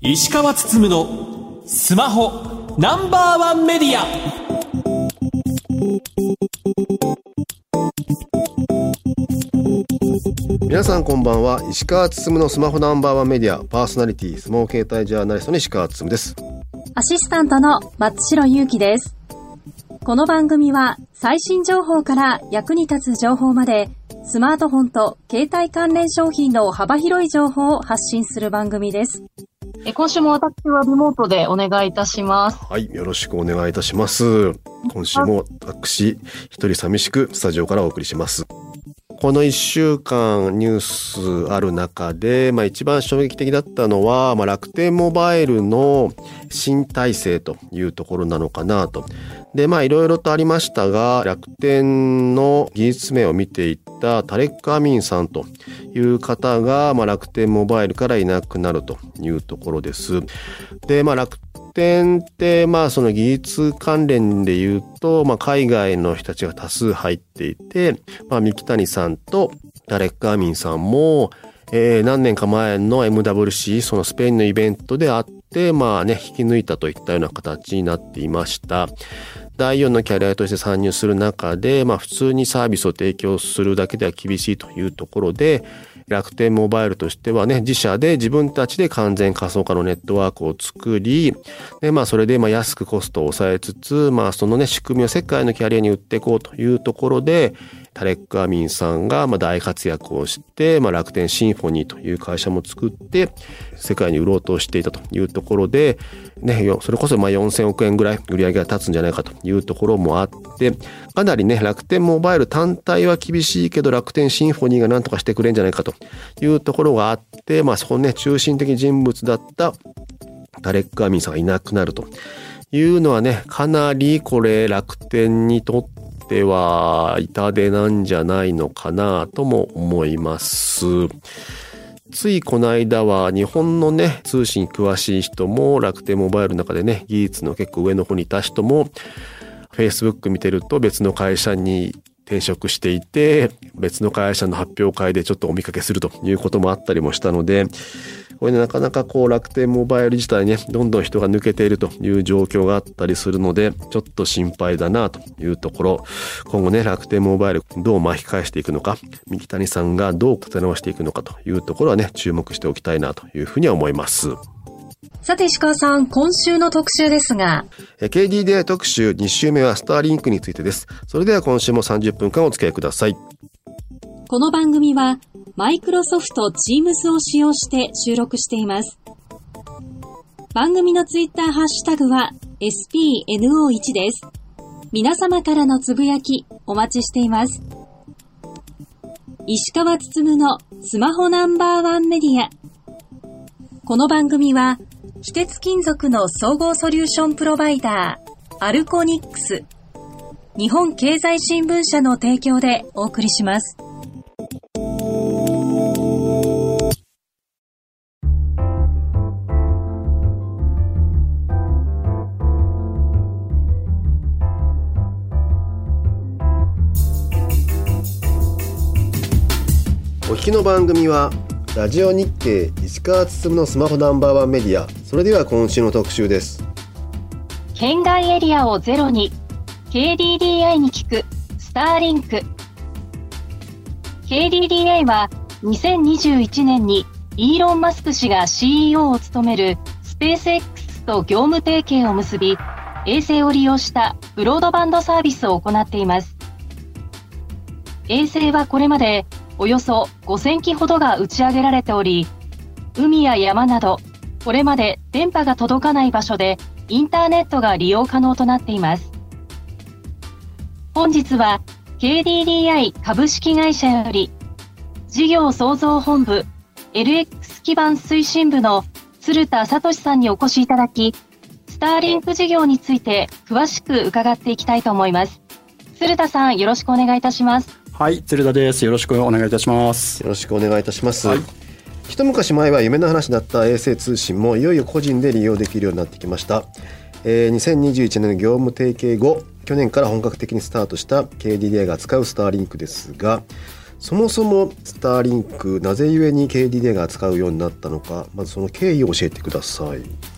石川つつむのスマホナンバーワンメディア。皆さんこんばんは。石川つつむのスマホナンバーワンメディア。パーソナリティスマホ携帯ジャーナリストの石川つつむです。アシスタントの松代ゆうきです。この番組は最新情報から役に立つ情報までスマートフォンと携帯関連商品の幅広い情報を発信する番組です。え今週も私はリモートでお願いいたします。はいよろしくお願いいたします。今週も私一人寂しくスタジオからお送りしますこの1週間ニュースある中で、まあ、一番衝撃的だったのは、まあ、楽天モバイルの新体制というところなのかなと。で、まあいろいろとありましたが、楽天の技術名を見ていったタレック・アミンさんという方が、まあ、楽天モバイルからいなくなるというところです。で、まあ楽天って、まあその技術関連で言うと、まあ海外の人たちが多数入っていて、まあ三木谷さんとタレック・アミンさんも、えー何年か前の MWC、そのスペインのイベントであって、まあね、引き抜いたといったような形になっていました。第4のキャリアとして参入する中で、まあ普通にサービスを提供するだけでは厳しいというところで、楽天モバイルとしてはね、自社で自分たちで完全仮想化のネットワークを作り、で、まあそれでまあ安くコストを抑えつつ、まあそのね、仕組みを世界のキャリアに売っていこうというところで、タレック・アミンさんがま大活躍をして、まあ、楽天シンフォニーという会社も作って世界に売ろうとしていたというところで、ね、それこそまあ4000億円ぐらい売り上げが立つんじゃないかというところもあってかなりね楽天モバイル単体は厳しいけど楽天シンフォニーが何とかしてくれんじゃないかというところがあって、まあ、そこね中心的人物だったタレック・アミンさんがいなくなるというのはねかなりこれ楽天にとっては痛手なんじゃないのかなとも思います。ついこの間は日本のね通信詳しい人も楽天モバイルの中でね技術の結構上の方にいた人も Facebook 見てると別の会社に転職していて別の会社の発表会でちょっとお見かけするということもあったりもしたのでこれねなかなかこう楽天モバイル自体ねどんどん人が抜けているという状況があったりするのでちょっと心配だなというところ今後ね楽天モバイルどう巻き返していくのか三木谷さんがどう立て直していくのかというところはね注目しておきたいなというふうには思います。さて石川さん今週の特集ですがえー KDDI 特集2週目はスターリンクについてです。それでは今週も30分間お付き合いください。この番組はマイクロソフト Teams を使用して収録しています。番組のツイッターハッシュタグは SPNO1 です。皆様からのつぶやきお待ちしています。石川つつむのスマホナンバーワンメディア。この番組は非鉄金属の総合ソリューションプロバイダーアルコニックス日本経済新聞社の提供でお送りします。の番組はラジオ日経石川つつむのスマホナンバーワンメディア。それでは今週の特集です。県外エリアをゼロに KDDI に聞くスターリンク。KDDI は2021年にイーロン・マスク氏が CEO を務めるスペース X と業務提携を結び衛星を利用したブロードバンドサービスを行っています。衛星はこれまでおよそ5000機ほどが打ち上げられており海や山などこれまで電波が届かない場所でインターネットが利用可能となっています。本日は KDDI 株式会社より事業創造本部 LX 基盤推進部の鶴田聡さんにお越しいただき、スターリンク事業について詳しく伺っていきたいと思います。鶴田さん、よろしくお願いいたします。はい、鶴田です。よろしくお願いいたします。よろしくお願いいたします、はい一昔前は夢の話だった衛星通信もいよいよ個人で利用できるようになってきました、えー2021年の業務提携後去年から本格的にスタートした KDDI が使うスターリンクですがそもそもスターリンクなぜゆえに KDDI が使うようになったのかまずその経緯を教えてください。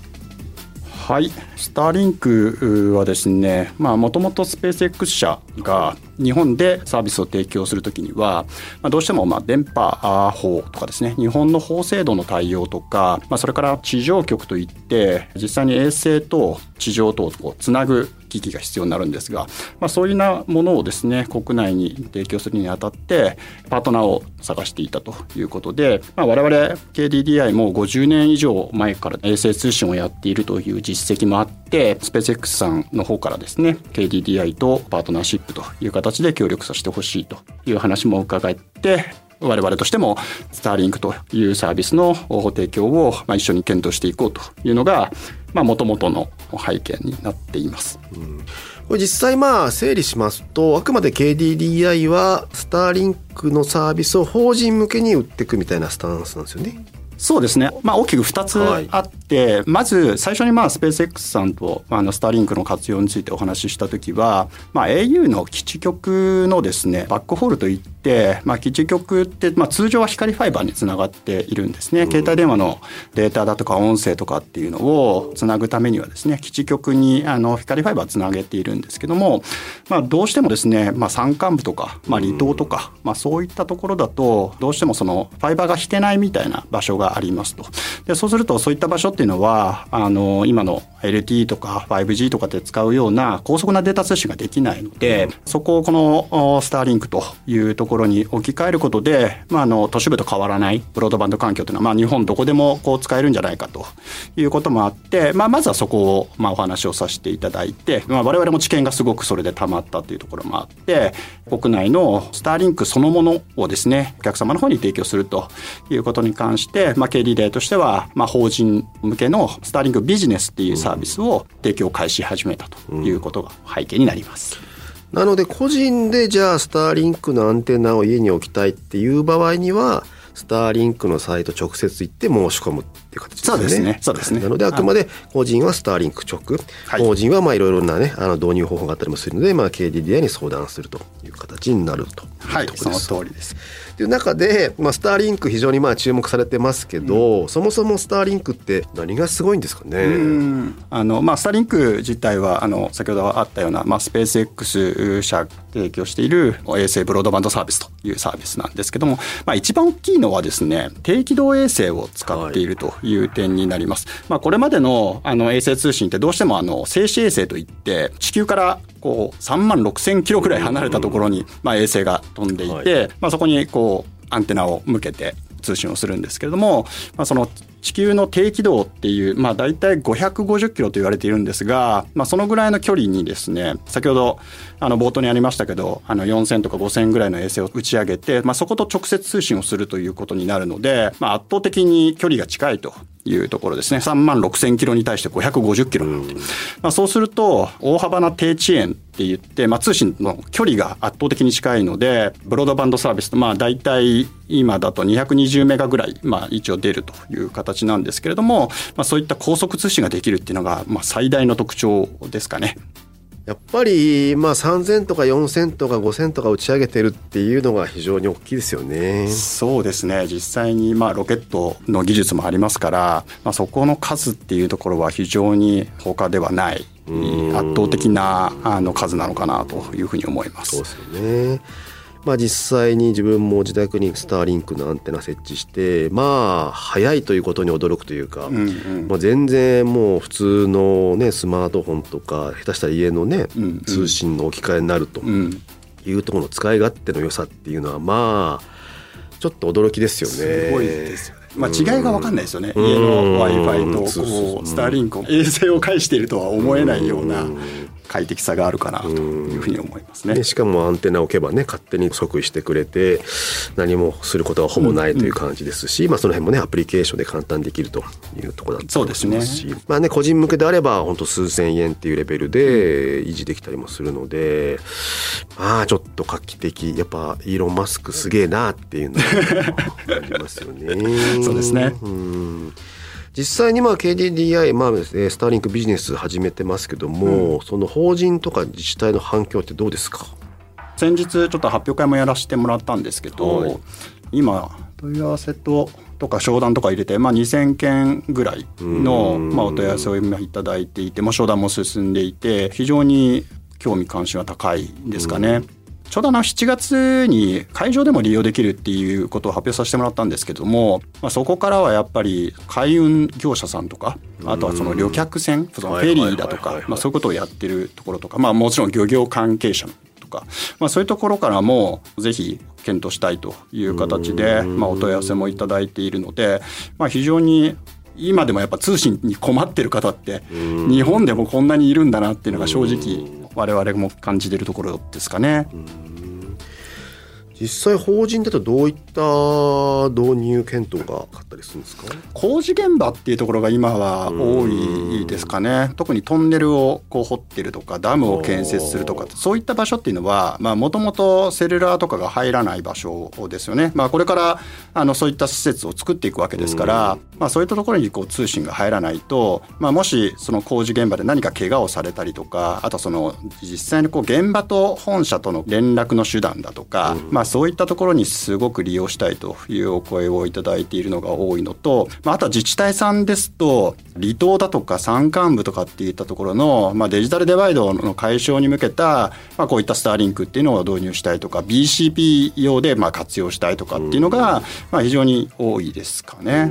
はい、スターリンクはですね、もともとスペース X 社が日本でサービスを提供するときには、まあ、どうしてもまあ電波法とかですね、日本の法制度の対応とか、まあ、それから地上局といって、実際に衛星と地上とをつなぐ機器が必要になるんですが、まあ、そういうなものをですね国内に提供するにあたってパートナーを探していたということで、まあ、我々 KDDI も50年以上前から衛星通信をやっているという実績もあってスペース X さんの方からですね KDDI とパートナーシップという形で協力させてほしいという話も伺って我々としてもスターリンクというサービスの提供を一緒に検討していこうというのがもともとの背景になっています。うんこれ実際まあ整理しますとあくまで KDDI はスターリンクのサービスを法人向けに売っていくみたいなスタンスなんですよね。そうですね。まあ大きく2つあって、はい、まず最初にまあスペース X さんとあのスターリンクの活用についてお話しした時は、まあ au の基地局のですね、バックホールといって、まあ基地局ってまあ通常は光ファイバーにつながっているんですね。携帯電話のデータだとか音声とかっていうのをつなぐためにはですね、基地局にあの光ファイバーつなげているんですけども、まあどうしてもですね、まあ山間部とか、まあ離島とか、まあそういったところだと、どうしてもそのファイバーが引けないみたいな場所がありますと。でそうするとそういった場所っていうのはあの今の LTE とか 5G とかで使うような高速なデータ通信ができないので、うん、そこをこのスターリンクというところに置き換えることで、まあ、あの都市部と変わらないブロードバンド環境というのは、まあ、日本どこでもこう使えるんじゃないかということもあって、まあ、まずはそこを、まあ、お話をさせていただいて、まあ、我々も知見がすごくそれでたまったというところもあって国内のスターリンクそのものをですねお客様の方に提供するということに関して、まあ、経理例としては、まあ、法人向けのスターリンクビジネスっていうサービスを提供開始始めたということが背景になります。なので個人でじゃあスターリンクのアンテナを家に置きたいっていう場合にはスターリンクのサイト直接行って申し込むっていう形ですね。そうですね。そうですね。なのであくまで個人はスターリンク直、はい、法人はまあいろいろなねあの導入方法があったりもするので、まあ KDDI に相談するという形になるとはい、その通りです。という中で、まあ、スターリンク非常にまあ注目されてますけど、うん、そもそもスターリンクって何がすごいんですかね？あの、まあ、スターリンク自体はあの先ほどあったような、まあ、スペース X 社提供している衛星ブロードバンドサービスというサービスなんですけども、まあ、一番大きいのはですね低軌道衛星を使っているという点になります。はい、まあ、これまでのあの衛星通信ってどうしてもあの静止衛星といって地球からこう3万6千キロぐらい離れたところに、まあ、衛星が飛んでいて、はい、まあ、そこにこうアンテナを向けて通信をするんですけれども、まあ、その地球の低軌道っていう、まあ、大体550キロと言われているんですが、まあ、そのぐらいの距離にですね先ほどあの冒頭にありましたけどあの4000とか5000ぐらいの衛星を打ち上げて、まあ、そこと直接通信をするということになるので、まあ、圧倒的に距離が近いというところですね。3万6000キロに対して550キロなんて、まあ、そうすると大幅な低遅延って言って、まあ、通信の距離が圧倒的に近いのでブロードバンドサービスとまあ大体今だと220メガぐらい、まあ、一応出るという形なんですけれども、まあ、そういった高速通信ができるっていうのが、まあ、最大の特徴ですかね。やっぱりまあ3000とか4000とか5000とか打ち上げてるっていうのが非常に大きいですよね。そうですね実際にまあロケットの技術もありますから、まあ、そこの数っていうところは非常に他ではない圧倒的なあの数なのかなというふうに思います。そうですよねまあ、実際に自分も自宅にスターリンクのアンテナ設置してまあ早いということに驚くというか、うんうん、まあ、全然もう普通の、ね、スマートフォンとか下手したら家のね、うんうん、通信の置き換えになるというところの使い勝手の良さっていうのはまあちょっと驚きですよね。すごいですよね。まあ、違いが分かんないですよね、家の w i f i とこうスターリンク衛星を介しているとは思えないような快適さがあるかなというふうに思いますね。しかもアンテナを置けばね勝手に即位してくれて何もすることはほぼないという感じですし、うんうん、まあ、その辺もねアプリケーションで簡単にできるというところだったりしますし、ね、まあね個人向けであれば本当数千円っていうレベルで維持できたりもするので、まあちょっと画期的やっぱイーロン・マスクすげえなっていうのがありますよね。そうですね。うん実際にまあ KDDI、まあですね、スターリンクビジネス始めてますけども、うん、その法人とか自治体の反響ってどうですか？先日ちょっと発表会もやらせてもらったんですけど、はい、今問い合わせととか商談とか入れて、まあ、2,000件ぐらいの、まあ、お問い合わせを今いただいていて、まあ、商談も進んでいて非常に興味関心は高いですかね。ちょうどあの7月に会場でも利用できるっていうことを発表させてもらったんですけども、まあ、そこからはやっぱり海運業者さんとかあとはその旅客船そのフェリーだとかまあそういうことをやってるところとか、まあ、もちろん漁業関係者とか、まあ、そういうところからもぜひ検討したいという形で、まあ、お問い合わせもいただいているので、まあ、非常に今でもやっぱ通信に困ってる方って日本でもこんなにいるんだなっていうのが正直我々も感じてるところですかね。実際法人だとどういった導入検討があったりするんですか？工事現場っていうところが今は多いですかね。特にトンネルをこう掘ってるとかダムを建設するとかそういった場所っていうのはもともとセルラーとかが入らない場所ですよね、まあ、これからあのそういった施設を作っていくわけですから、まあ、そういったところにこう通信が入らないと、まあ、もしその工事現場で何か怪我をされたりとかあとその実際にこう現場と本社との連絡の手段だとか、まあそういったところにすごく利用したいというお声をいただいているのが多いのと、まあ、あとは自治体さんですと離島だとか山間部とかっていったところの、まあ、デジタルデバイドの解消に向けた、まあ、こういったスターリンクっていうのを導入したいとか BCP 用でまあ活用したいとかっていうのが、まあ、非常に多いですかね。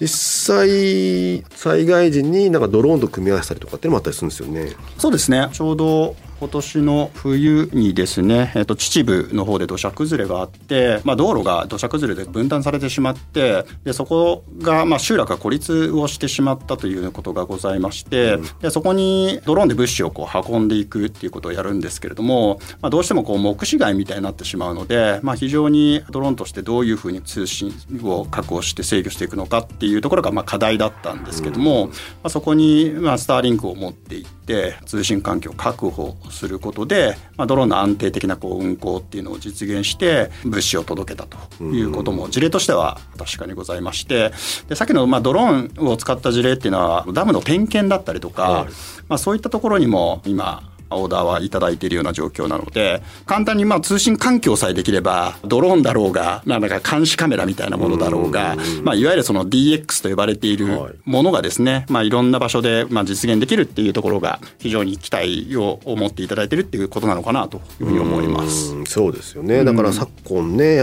実際災害時になんかドローンと組み合わせたりとかっていうのもあったりするんですよね。そうですねちょうど今年の冬にですね、えっと、秩父の方で土砂崩れがあって、まあ、道路が土砂崩れで分断されてしまってでそこが、まあ、集落が孤立をしてしまったということがございまして、うん、でそこにドローンで物資をこう運んでいくっていうことをやるんですけれども、まあ、どうしてもこう目視外みたいになってしまうので、まあ、非常にドローンとしてどういうふうに通信を確保して制御していくのかっていうところがまあ課題だったんですけども、うん、まあ、そこにまあスターリンクを持っていって通信環境を確保することで、まあ、ドローンの安定的なこう運航っていうのを実現して物資を届けたということも事例としては確かにございましてでさっきのまあドローンを使った事例っていうのはダムの点検だったりとか、はい、まあ、そういったところにも今オーダーはいただいているような状況なので簡単にまあ通信環境さえできればドローンだろうがなんか監視カメラみたいなものだろうがまあいわゆるその DX と呼ばれているものがですねまあいろんな場所でまあ実現できるっていうところが非常に期待を持っていただいているっていうことなのかなというふうに思います。うそうですよね。だから昨今ね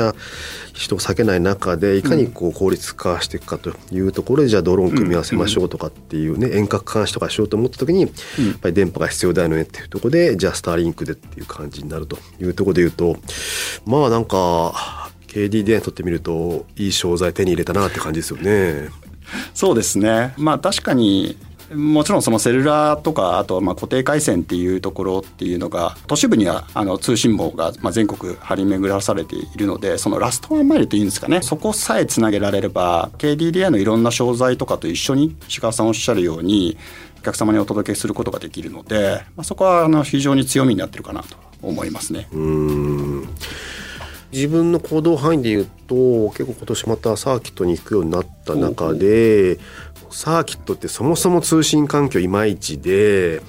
人を避けない中でいかにこう効率化していくかというところでじゃあドローン組み合わせましょうとかっていうね遠隔監視とかしようと思った時にやっぱり電波が必要だよねっていうところでじゃあスターリンクでっていう感じになるというところで言うとまあなんか KDDI にとってみるといい商材手に入れたなって感じですよね。そうですね。まあ確かにもちろんそのセルラーとかあとまあ固定回線っていうところっていうのが都市部にはあの通信網がまあ全国張り巡らされているのでそのラストワンマイルというんですかねそこさえつなげられれば KDDI のいろんな商材とかと一緒に石川さんおっしゃるようにお客様にお届けすることができるので、まあ、そこはあの非常に強みになってるかなと思いますね。うん自分の行動範囲で言うと結構今年またサーキットに行くようになった中でサーキットってそもそも通信環境いまいちで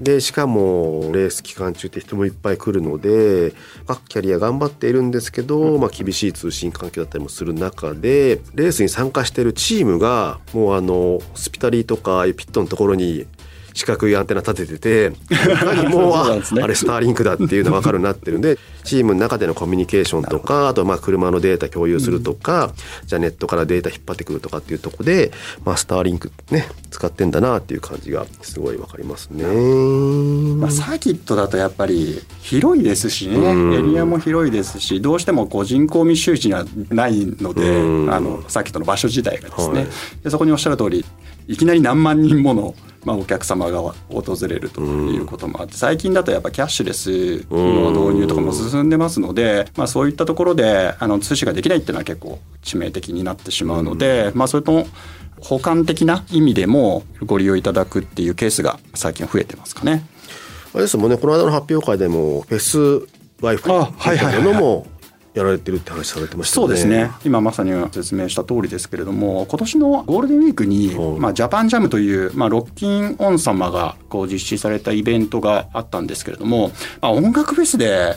でしかもレース期間中って人もいっぱい来るので各キャリア頑張っているんですけど、まあ、厳しい通信環境だったりもする中でレースに参加しているチームがもうあのスピタリーとかピットのところに四角いアンテナ立ててて何 もうあれスターリンクだっていうのが分かるようになってるんで チームの中でのコミュニケーションとかあとまあ車のデータ共有するとか、うん、じゃあネットからデータ引っ張ってくるとかっていうとこで、まあ、スターリンクね使ってんだなっていう感じがすごい分かりますね。まあ、サーキットだとやっぱり広いですしね、うん、エリアも広いですしどうしてもこう人口密集地にはないので、うん、あのサーキットの場所自体がですね、はい、でそこにおっしゃる通りいきなり何万人ものまあ、お客様が訪れるということもあって、最近だとやっぱキャッシュレスの導入とかも進んでますので、まあ、そういったところであの通信ができないっていうのは結構致命的になってしまうので、まあ、それと補完的な意味でもご利用いただくっていうケースが最近増えてますかね。あれですもんねこの間の発表会でもフェス Wi-Fi というものもやられてるって話されてましたね。そうですね。今まさに説明した通りですけれども、今年のゴールデンウィークに、まあジャパンジャムというまあロッキンオン様がこう実施されたイベントがあったんですけれども、まあ音楽フェスで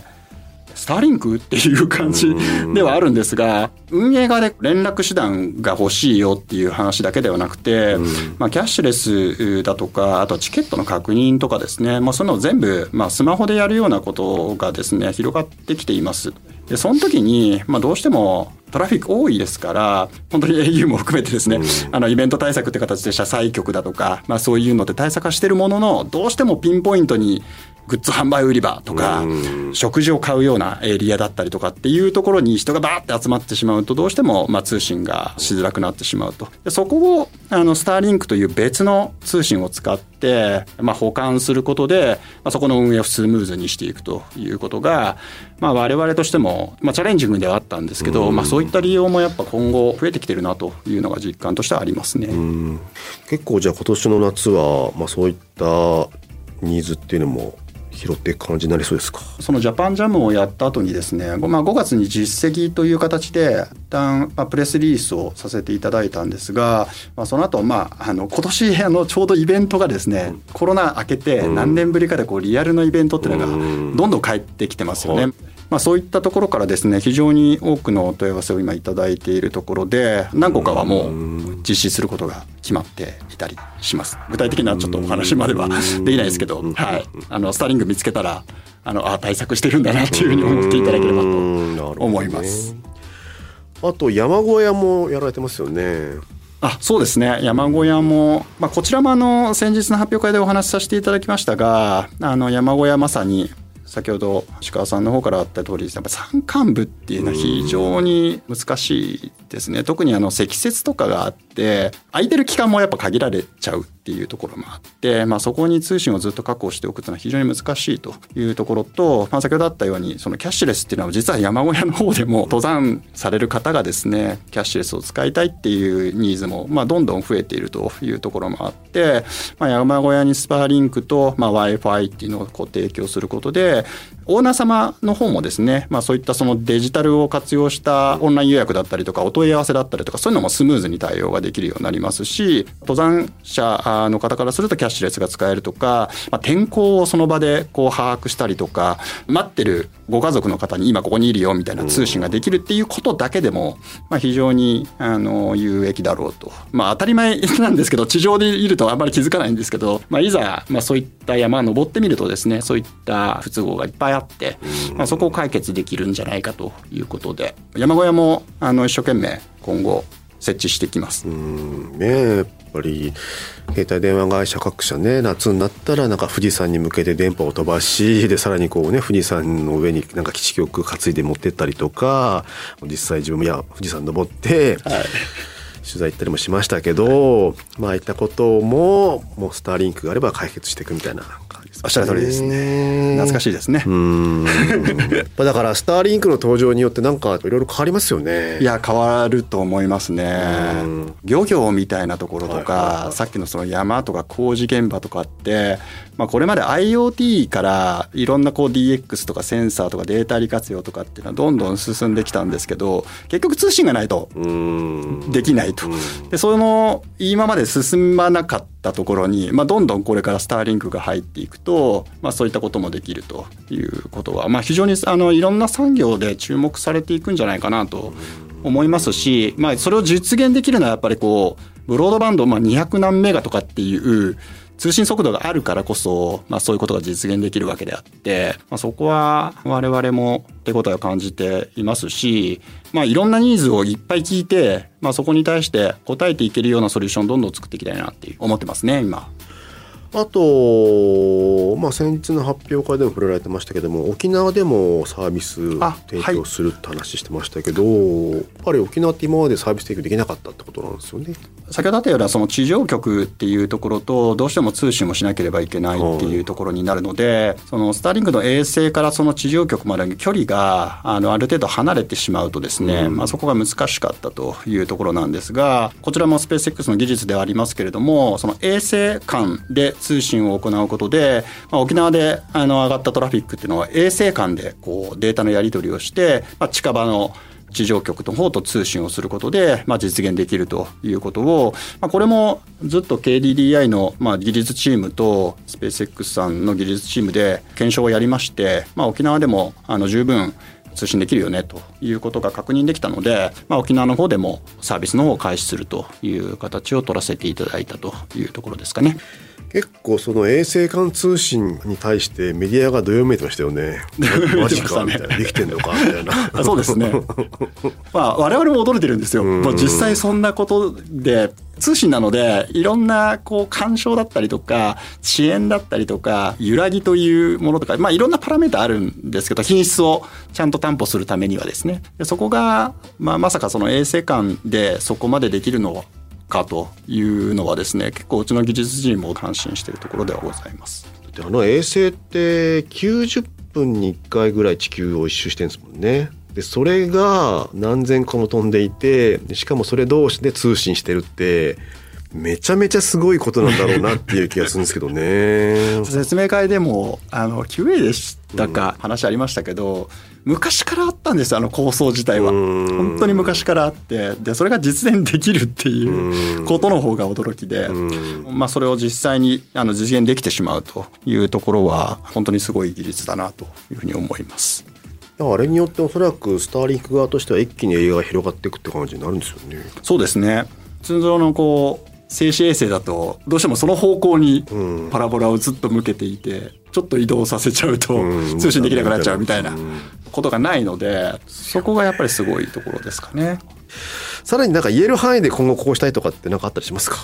スターリンクっていう感じではあるんですが、運営側で連絡手段が欲しいよっていう話だけではなくて、まあ、キャッシュレスだとか、あとチケットの確認とかですね、まあ、そういうのを全部、まあ、スマホでやるようなことがですね、広がってきています。でその時に、まあ、どうしてもトラフィック多いですから本当に au も含めてですね、うん、あのイベント対策って形で車載局だとか、まあ、そういうので対策はしてるもののどうしてもピンポイントにグッズ販売売り場とか、食事を買うようなエリアだったりとかっていうところに人がバーって集まってしまうとどうしてもまあ通信がしづらくなってしまうと。でそこをあのスターリンクという別の通信を使って、まあ、保管することで、まあ、そこの運営をスムーズにしていくということが、まあ、我々としても、まあ、チャレンジングではあったんですけど、まあ、そういった利用もやっぱ今後増えてきてるなというのが実感としてはありますね。結構じゃあ今年の夏は、まあ、そういったニーズっていうのも拾っていく感じになりそうですか？そのジャパンジャムをやった後にですね、まあ、5月に実績という形で一旦、まあ、プレスリリースをさせていただいたんですが、まあ、その後、まああの今年あのちょうどイベントがですね、うん、コロナ明けて何年ぶりかでこうリアルのイベントっていうのがどんどん帰ってきてますよね。うんまあ、そういったところからですね非常に多くのお問い合わせを今いただいているところで何個かはもう実施することが決まっていたりします。具体的なちょっとお話まではできないですけど、はい、あのスターリング見つけたらあのあ対策してるんだなっていうふうに思っていただければと思います。あと山小屋もやられてますよね。あそうですね。山小屋も、まあ、こちらもあの先日の発表会でお話しさせていただきましたがあの山小屋まさに先ほど石川さんの方からあった通りやっぱ山間部っていうのは非常に難しいですね。特にあの積雪とかがあっ空いてる期間もやっぱ限られちゃうっていうところもあって、まあ、そこに通信をずっと確保しておくというのは非常に難しいというところと、まあ、先ほどあったようにそのキャッシュレスっていうのは実は山小屋の方でも登山される方がですねキャッシュレスを使いたいっていうニーズも、まあ、どんどん増えているというところもあって、まあ、山小屋にスパーリンクと、ま、w i f i っていうのをこう提供することでオーナー様の方もですね、まあ、そういったそのデジタルを活用したオンライン予約だったりとかお問い合わせだったりとかそういうのもスムーズに対応ができできるようになりますし登山者の方からするとキャッシュレスが使えるとか、まあ、天候をその場でこう把握したりとか待ってるご家族の方に今ここにいるよみたいな通信ができるっていうことだけでも、まあ、非常にあの有益だろうと、まあ、当たり前なんですけど地上でいるとあんまり気づかないんですけど、まあ、いざ、まあ、そういった山登ってみるとですねそういった不都合がいっぱいあって、まあ、そこを解決できるんじゃないかということで。山小屋もあの一生懸命今後設置してきます。うんねやっぱり携帯電話会社各社ね夏になったらなんか富士山に向けて電波を飛ばしでさらにこうね富士山の上になんか基地局担いで持ってったりとか実際自分もいや富士山登って、はい、取材行ったりもしましたけどまあいったことももうスターリンクがあれば解決していくみたいなおっしゃる通りですね。懐かしいですね。だからスターリンクの登場によってなんかいろいろ変わりますよね。いや変わると思いますね。漁業みたいなところとか、さっきのその山とか工事現場とかって、まあこれまで IoT からいろんなこう DX とかセンサーとかデータ利活用とかっていうのはどんどん進んできたんですけど、結局通信がないとできないと。でその今まで進まなかったところに、まあどんどんこれからスターリンクが入っていくと。と、まあ、そういったこともできるということは、まあ、非常にあのいろんな産業で注目されていくんじゃないかなと思いますし、まあ、それを実現できるのはやっぱりこうブロードバンド、まあ、200何メガとかっていう通信速度があるからこそ、まあ、そういうことが実現できるわけであって、まあ、そこは我々も手応えを感じていますし、まあ、いろんなニーズをいっぱい聞いて、まあ、そこに対して答えていけるようなソリューションをどんどん作っていきたいなって思ってますね今。あと、まあ、先日の発表会でも触れられてましたけども沖縄でもサービス提供するって話してましたけど、はい、やっぱり沖縄って今までサービス提供できなかったってことなんですよね。先ほどあったようなその地上局っていうところとどうしても通信もしなければいけないっていうところになるので、そのスターリングの衛星からその地上局までの距離があのある程度離れてしまうとですね、うん、まあ、そこが難しかったというところなんですがこちらもスペース X の技術ではありますけれどもその衛星間で通信を行うことで、まあ、沖縄であの上がったトラフィックっていうのは衛星間でこうデータのやり取りをして、まあ、近場の地上局の方と通信をすることで、まあ、実現できるということを、まあ、これもずっと KDDI の、まあ、技術チームとスペース X さんの技術チームで検証をやりまして、まあ、沖縄でもあの十分通信できるよねということが確認できたので、まあ、沖縄の方でもサービスの方を開始するという形を取らせていただいたというところですかね。結構その衛星間通信に対してメディアがどよめいてましたよね。マジかみたいな。できてんのかみたいな。そうですね。まあ我々も驚いてるんですよ。まあ、実際そんなことで通信なのでいろんなこう干渉だったりとか遅延だったりとか揺らぎというものとか、まあ、いろんなパラメータあるんですけど品質をちゃんと担保するためにはですねでそこが、まあ、まさかその衛星間でそこまでできるのかというのはですね結構うちの技術陣も感心しているところではございます。あの衛星って90分に1回ぐらい地球を一周してるんですもんね。でそれが何千個も飛んでいてしかもそれ同士で通信してるってめちゃめちゃすごいことなんだろうなっていう気がするんですけどね。説明会でもあの QA でしたか、話ありましたけど、昔からあったんですあの構想自体は本当に昔からあってでそれが実現できるっていうことの方が驚きで、まあ、それを実際にあの実現できてしまうというところは本当にすごい技術だなというふうに思います。あれによっておそらくスターリンク側としては一気に映画が広がっていくって感じになるんですよね。そうですね通常のこう静止衛星だとどうしてもその方向にパラボラをずっと向けていてちょっと移動させちゃうと通信できなくなっちゃうみたいなことがないのでそこがやっぱりすごいところですかね。さらになんか言える範囲で今後こうしたいとかって何かあったりしますか？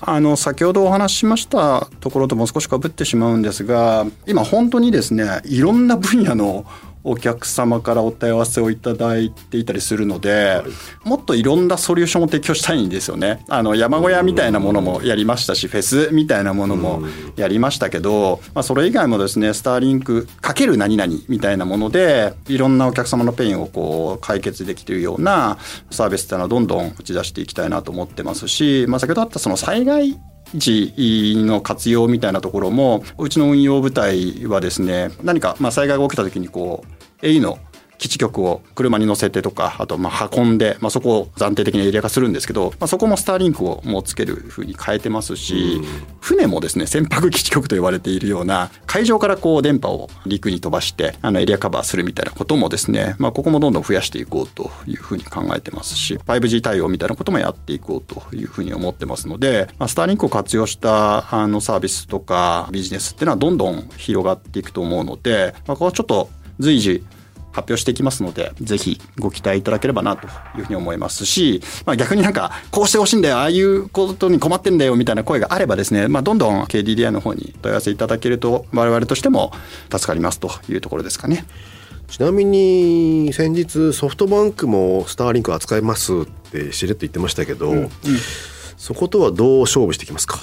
あの先ほどお話ししましたところとも少しかぶってしまうんですが今本当にですねいろんな分野のお客様からお問い合わせをいただいていたりするので、もっといろんなソリューションを提供したいんですよね。あの山小屋みたいなものもやりましたし、フェスみたいなものもやりましたけど、まあ、それ以外もですね、スターリンクかける何々みたいなもので、いろんなお客様のペインをこう解決できているようなサービスっていうのはどんどん打ち出していきたいなと思ってますし、まあ、先ほどあったその災害時の活用みたいなところもうちの運用部隊はですね何かま災害が起きた時にこう A の基地局を車に乗せてとかあとまあ運んで、まあ、そこを暫定的にエリア化するんですけど、まあ、そこもスターリンクをもうつけるふうに変えてますし、船もですね船舶基地局と言われているような海上からこう電波を陸に飛ばしてあのエリアカバーするみたいなこともですね、まあ、ここもどんどん増やしていこうというふうに考えてますし 5G 対応みたいなこともやっていこうというふうに思ってますので、まあ、スターリンクを活用したあのサービスとかビジネスっていうのはどんどん広がっていくと思うので、まあ、ここはちょっと随時発表していきますので、ぜひご期待いただければなというふうに思いますし、まあ、逆になんか、こうしてほしいんだよ、ああいうことに困ってんだよみたいな声があればですね、まあ、どんどん KDDI の方に問い合わせいただけると、我々としても助かりますというところですかね。ちなみに先日ソフトバンクもスターリンク扱いますってしれっと言ってましたけど、うんうん、そことはどう勝負してきますか？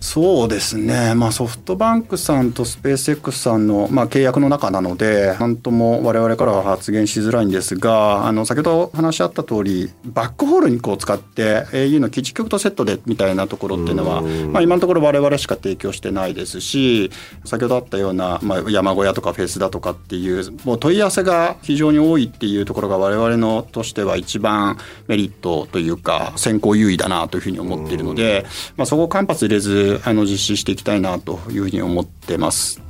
そうですね、まあ、ソフトバンクさんとスペース X さんの、まあ、契約の中なので何とも我々からは発言しづらいんですがあの先ほど話し合った通りバックホールにこう使って au の基地局とセットでみたいなところっていうのは、まあ、今のところ我々しか提供してないですし先ほどあったような、まあ、山小屋とかフェスだとかっていうもう問い合わせが非常に多いっていうところが我々のとしては一番メリットというか先行優位だなというふうに思っているので、まあ、そこを間髪入れずあの実施していきたいなというふうに思ってます。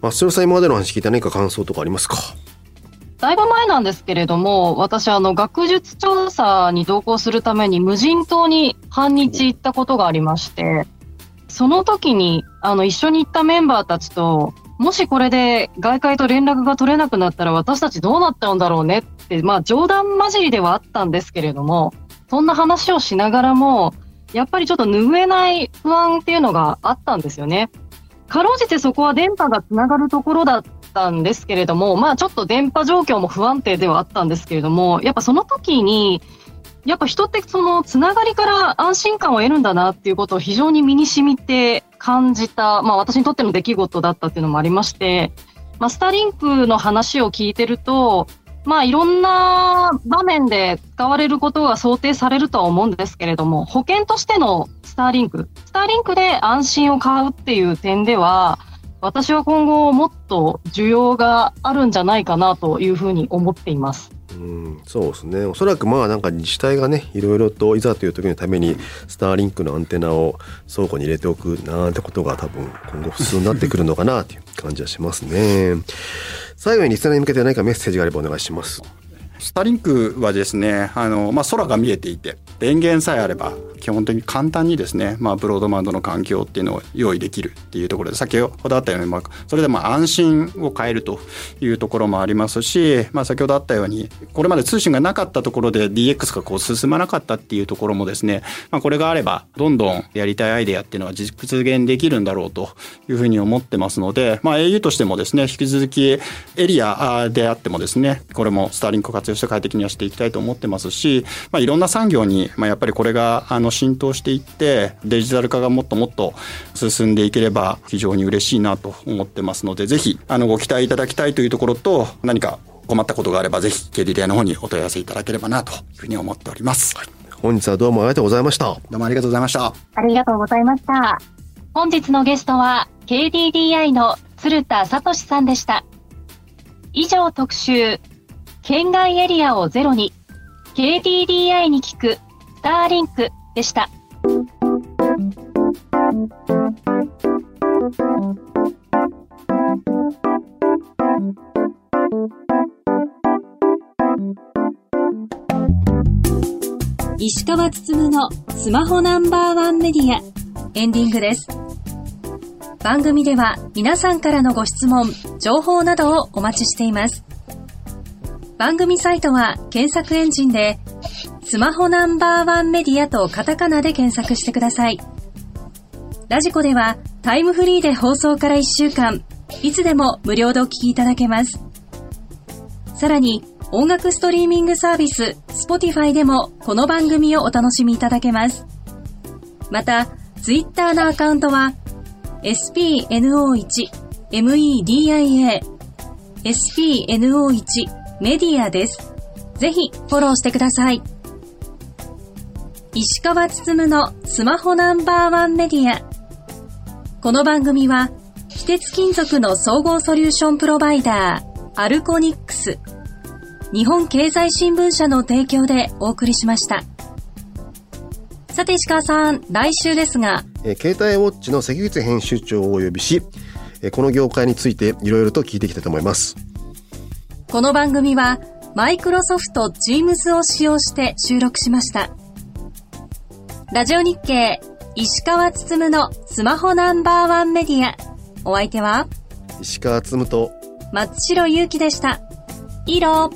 松代さん今までの話聞いて何か感想とかありますか？だいぶ前なんですけれども、私、あの、学術調査に同行するために無人島に半日行ったことがありまして、その時に、あの、一緒に行ったメンバーたちと、もしこれで外界と連絡が取れなくなったら私たちどうなっちゃうんだろうねって、まあ冗談交じりではあったんですけれども、そんな話をしながらも、やっぱりちょっと拭えない不安っていうのがあったんですよね。かろうじてそこは電波がつながるところだったんですけれども、まあちょっと電波状況も不安定ではあったんですけれども、やっぱその時に、やっぱ人ってそのつながりから安心感を得るんだなっていうことを非常に身に染みて感じた、まあ私にとっての出来事だったっていうのもありまして、まあスターリンクの話を聞いてると、まあ、いろんな場面で使われることが想定されるとは思うんですけれども、保険としてのスターリンク、スターリンクで安心を買うっていう点では、私は今後もっと需要があるんじゃないかなというふうに思っています。うん、そうですね。おそらくまあなんか自治体がねいろいろといざという時のためにスターリンクのアンテナを倉庫に入れておくなんてことが多分今後普通になってくるのかなという感じはしますね。最後にリスナーに向けて何かメッセージがあればお願いします。スターリンクはですねあの、まあ、空が見えていて電源さえあれば基本的に簡単にですね、まあ、ブロードバンドの環境っていうのを用意できるっていうところで先ほどあったように、まあ、それでまあ安心を変えるというところもありますし、まあ、先ほどあったようにこれまで通信がなかったところで DX がこう進まなかったっていうところもですね、まあ、これがあればどんどんやりたいアイデアっていうのは実現できるんだろうというふうに思ってますので、まあ、au としてもですね引き続きエリアであってもですねこれもスターリンクを活用して快適にはしていきたいと思ってますし、まあ、いろんな産業に、まあ、やっぱりこれがあの浸透していってデジタル化がもっともっと進んでいければ非常に嬉しいなと思ってますのでぜひあのご期待いただきたいというところと何か困ったことがあればぜひ KDDI の方にお問い合わせいただければなというふうに思っております、はい、本日はどうもありがとうございました。どうもありがとうございました。ありがとうございました。本日のゲストは KDDI の鶴田聡さんでした。以上特集県外エリアをゼロに KDDI に聞くスターリンクでした。石川つつむのスマホナンバーワンメディアエンディングです。番組では皆さんからのご質問、情報などをお待ちしています。番組サイトは検索エンジンでスマホナンバーワンメディアとカタカナで検索してください。ラジコではタイムフリーで放送から1週間、いつでも無料でお聴きいただけます。さらに音楽ストリーミングサービス Spotify でもこの番組をお楽しみいただけます。また、Twitter のアカウントは spno1media spno1 メディアです。ぜひフォローしてください。石川つつむのスマホナンバーワンメディア。この番組は、非鉄金属の総合ソリューションプロバイダー、アルコニックス、日本経済新聞社の提供でお送りしました。さて石川さん、来週ですが、え携帯ウォッチの関口編集長をお呼びし、えこの業界についていろいろと聞いていきたいと思います。この番組は、マイクロソフト Teams を使用して収録しました。ラジオ日経、石川つつむのスマホナンバーワンメディア。お相手は、石川つむと、松代ゆうきでした。いいろ